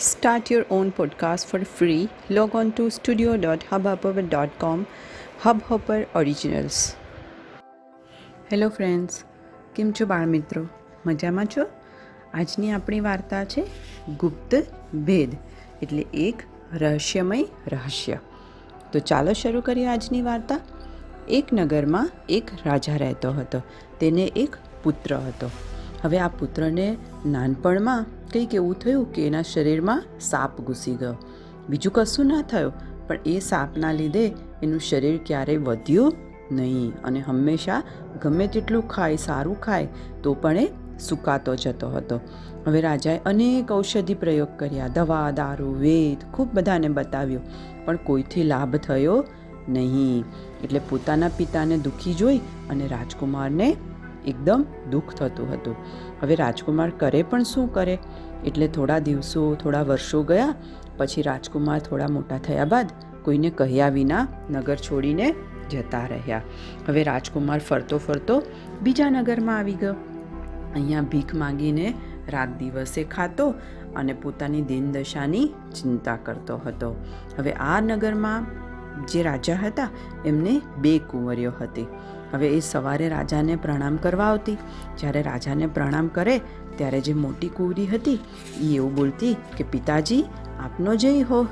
Start your own podcast for free. Log on to studio.hubhopper.com. Hubhopper Originals. Hello friends કેમ છો બાળમિત્રો મજામાં છો આજની આપણી વાર્તા છે ગુપ્ત ભેદ, એટલે એક રહસ્યમય રહસ્ય તો ચાલો શરૂ કરીએ આજની વાર્તા એક નગરમાં એક રાજા રહેતો હતો તેને એક પુત્ર હતો હવે આ પુત્રને નાનપણમાં કંઈક એવું થયું કે એના શરીરમાં સાપ ઘૂસી ગયો. બીજું કશું ના થયું, પણ એ સાપના લીધે એનું શરીર ક્યારેય વધ્યું નહીં અને હંમેશા ગમે તેટલું ખાય, સારું ખાય, તો પણ એ સુકાતો જતો હતો. હવે રાજાએ અનેક ઔષધિ પ્રયોગ કર્યા, દવા, દારૂ, વેદ, ખૂબ બધાને બતાવ્યું, પણ કોઈથી લાભ થયો નહીં. એટલે પોતાના પિતાને દુઃખી જોઈ અને રાજકુમારને એકદમ દુઃખ થતું હતું. હવે રાજકુમાર કરે પણ શું કરે? એટલે થોડા દિવસો, થોડા વર્ષો ગયા, પછી રાજકુમાર થોડા મોટા થયા બાદ કોઈને કહ્યા વિના નગર છોડીને જતા રહ્યા. હવે રાજકુમાર ફરતો ફરતો બીજા નગરમાં આવી ગયો. અહીંયા ભીખ માંગીને રાત દિવસે ખાતો અને પોતાની દિનદશાની ચિંતા કરતો હતો. હવે આ નગરમાં જે રાજા હતા, એમને બે કુંવરીઓ હતી. હવે એ સવારે રાજાને પ્રણામ કરવા આવતી. જ્યારે રાજાને પ્રણામ કરે, ત્યારે જે મોટી કુંવરી હતી એ એવું બોલતી કે, પિતાજી, આપનો જય હો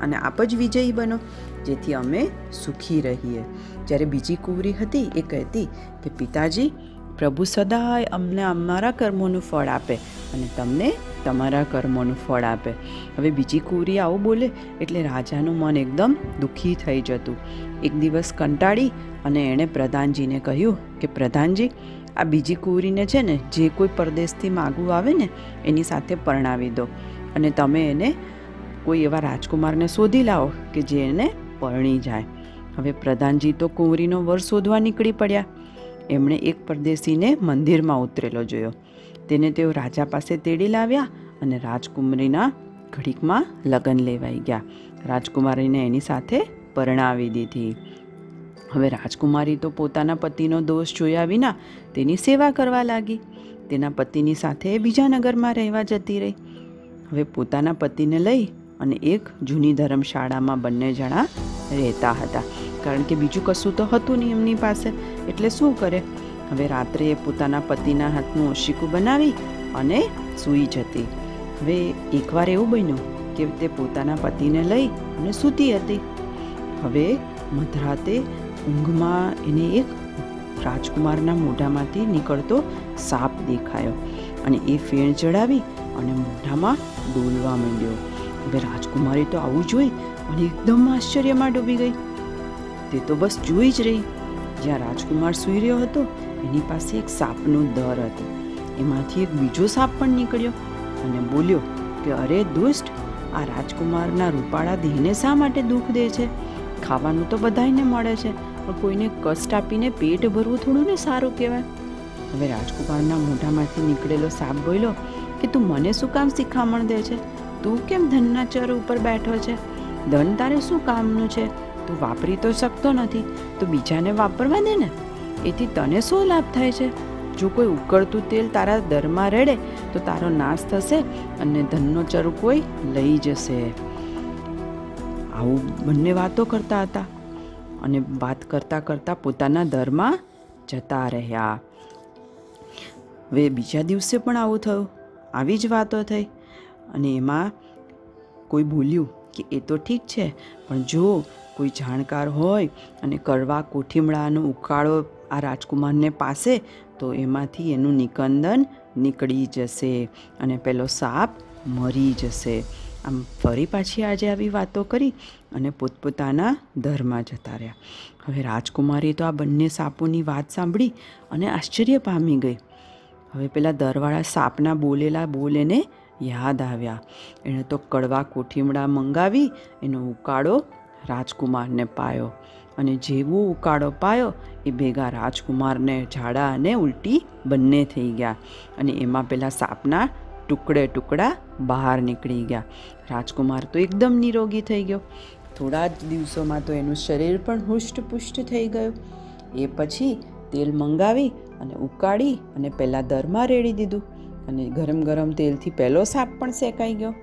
અને આપ જ વિજયી બનો, જેથી અમે સુખી રહીએ. જ્યારે બીજી કુંવરી હતી, એ કહેતી કે, પિતાજી પ્રભુ સદાય અમને અમારા કર્મોનું ફળ આપે અને તમને તમારા કર્મોનું ફળ આપે. હવે બીજી કુરી આવું બોલે એટલે રાજાનું મન એકદમ દુઃખી થઈ જતું. એક દિવસ કંટાળી અને એણે પ્રધાનજીને કહ્યું કે, પ્રધાનજી, આ બીજી કુવરીને છે ને, જે કોઈ પરદેશથી માગવું આવે ને, એની સાથે પરણાવી દો અને તમે એને કોઈ એવા રાજકુમારને શોધી લાવો કે જે એને પરણી જાય. હવે પ્રધાનજી તો કુંવરીનો વર શોધવા નીકળી પડ્યા. એમણે એક પરદેશીને મંદિરમાં ઉતરેલો જોયો. તેને તેઓ રાજા પાસે તેડી લાવ્યા અને રાજકુમારીના ઘડીકમાં લગ્ન લેવાઈ ગયા. રાજકુમારીને એની સાથે પરણાવી દીધી. હવે રાજકુમારી તો પોતાના પતિનો દોષ જોયા વિના તેની સેવા કરવા લાગી. તેના પતિની સાથે બીજા નગરમાં રહેવા જતી રહી. હવે પોતાના પતિને લઈ અને એક જૂની ધર્મશાળામાં બંને જણા રહેતા હતા. કારણ કે બીજું કશું તો હતું નહીં એમની પાસે. એટલે શું કરે? હવે રાત્રે એ પોતાના પતિના હાથનું ઓશિકું બનાવી અને સૂઈ જતી. હવે એકવાર એવું બન્યું કે તે પોતાના પતિને લઈ અને સૂતી હતી. હવે મધરાતે ઊંઘમાં એને એક રાજકુમારના મોઢામાંથી નીકળતો સાપ દેખાયો અને એ ફેણ ચડાવી અને મોઢામાં ડોલવા માંડ્યો. હવે રાજકુમારી તો આવું જોઈ અને એકદમ આશ્ચર્યમાં ડૂબી ગઈ. તે તો બસ જોઈ જ રહી. જ્યાં રાજકુમાર સૂઈ રહ્યો હતો, એની પાસે એક સાપનું દર હતો. એમાંથી એક બીજો સાપ પણ નીકળ્યો અને બોલ્યો કે, અરે દુષ્ટ, આ રાજકુમારના રૂપાળા દેહને શા માટે દુઃખ દે છે? ખાવાનું તો બધાને મળે છે, પણ કોઈને કષ્ટ આપીને પેટ ભરવું થોડું ને સારું કહેવાય. હવે રાજકુમારના મોઢામાંથી નીકળેલો સાપ બોલ્યો કે, તું મને શું કામ શિખામણ દે છે? તું કેમ ધનના ચર ઉપર બેઠો છે? ધન તારે શું કામનું છે? તું વાપરી તો શકતો નથી. તો બીજાને વાપરવા દે ને. એથી તને શું લાભ થાય છે? જો કોઈ ઉકળતું તેલ તારા દરમાં રેડે, તો તારો નાશ થશે અને ધનનો ચર કોઈ લઈ જશે. આવું બંને વાતો કરતા હતા અને વાત કરતાં કરતાં પોતાના દરમાં જતા રહ્યા. હવે બીજા દિવસે પણ આવું થયું. આવી જ વાતો થઈ. અને એમાં કોઈ બોલ્યું કે એ તો ઠીક છે, પણ જો કોઈ જાણકાર હોય અને કરવા કોઠીમડાનો ઉકાળો આ રાજકુમારને પાસે, તો એમાંથી એનું નિકંદન નીકળી જશે અને પેલો સાપ મરી જશે. આમ ફરી પાછી આજે આવી વાતો કરી અને પોતપોતાના ધરમાં જતા રહ્યા. હવે રાજકુમારી તો આ બંને સાપોની વાત સાંભળી અને આશ્ચર્ય પામી ગઈ. હવે પેલા દરવાળા સાપના બોલેલા બોલ એને યાદ આવ્યા. એણે તો કડવા કોઠીમડા મંગાવી, એનો ઉકાળો રાજકુમારને પાયો. અને જેવો ઉકાળો પાયો, એ ભેગા રાજકુમારને ઝાડા અને ઉલટી બંને થઈ ગયા. અને એમાં પેલા સાપના ટુકડે ટુકડા બહાર નીકળી ગયા. રાજકુમાર તો એકદમ નિરોગી થઈ ગયો. થોડા જ દિવસોમાં તો એનું શરીર પણ હુષ્ટપુષ્ટ થઈ ગયું. એ પછી તેલ મંગાવી અને ઉકાળી અને પહેલાં દરમાં રેડી દીધું. અને ગરમ ગરમ તેલથી પહેલો સાપ પણ શેકાઈ ગયો.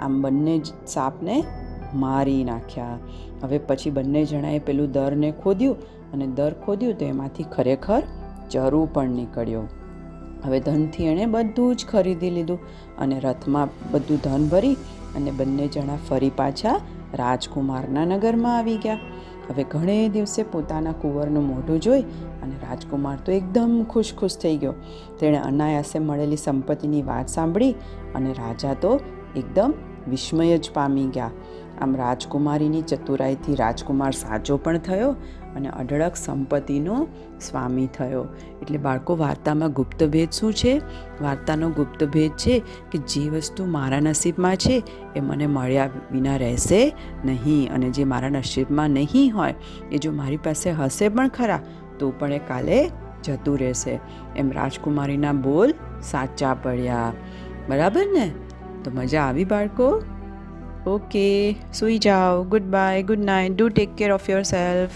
આમ બંને જ સાપને મારી નાખ્યા. હવે પછી બંને જણાએ પેલું દરને ખોદ્યું અને દર ખોદ્યું તો એમાંથી ખરેખર ચરુ પણ નીકળ્યો. હવે ધનથી એણે બધું જ ખરીદી લીધું અને રથમાં બધું ધન ભરી અને બંને જણા ફરી પાછા રાજકુમારના નગરમાં આવી ગયા. હવે ઘણે દિવસે પોતાના કુંવરનું મોઢું જોઈ અને રાજકુમાર તો એકદમ ખુશ ખુશ થઈ ગયો. તેણે અનાયાસે મળેલી સંપત્તિની વાત સાંભળી અને રાજા તો એકદમ વિસ્મય જ પામી ગયા. આમ રાજકુમારીની ચતુરાઈથી રાજકુમાર સાચો પણ થયો અને અઢળક સંપત્તિનો સ્વામી થયો. એટલે બાળકો, વાર્તામાં ગુપ્તભેદ શું છે? વાર્તાનો ગુપ્તભેદ છે કે જે વસ્તુ મારા નસીબમાં છે એ મને મળ્યા વિના રહેશે નહીં અને જે મારા નસીબમાં નહીં હોય, એ જો મારી પાસે હશે પણ ખરા, તો પણ એ કાલે જતું રહેશે. એમ રાજકુમારીના બોલ સાચા પડ્યા. બરાબર ને? તો મજા આવી બાળકો. ઓકે સુઈ જાઓ. Good bye good night do take care of yourself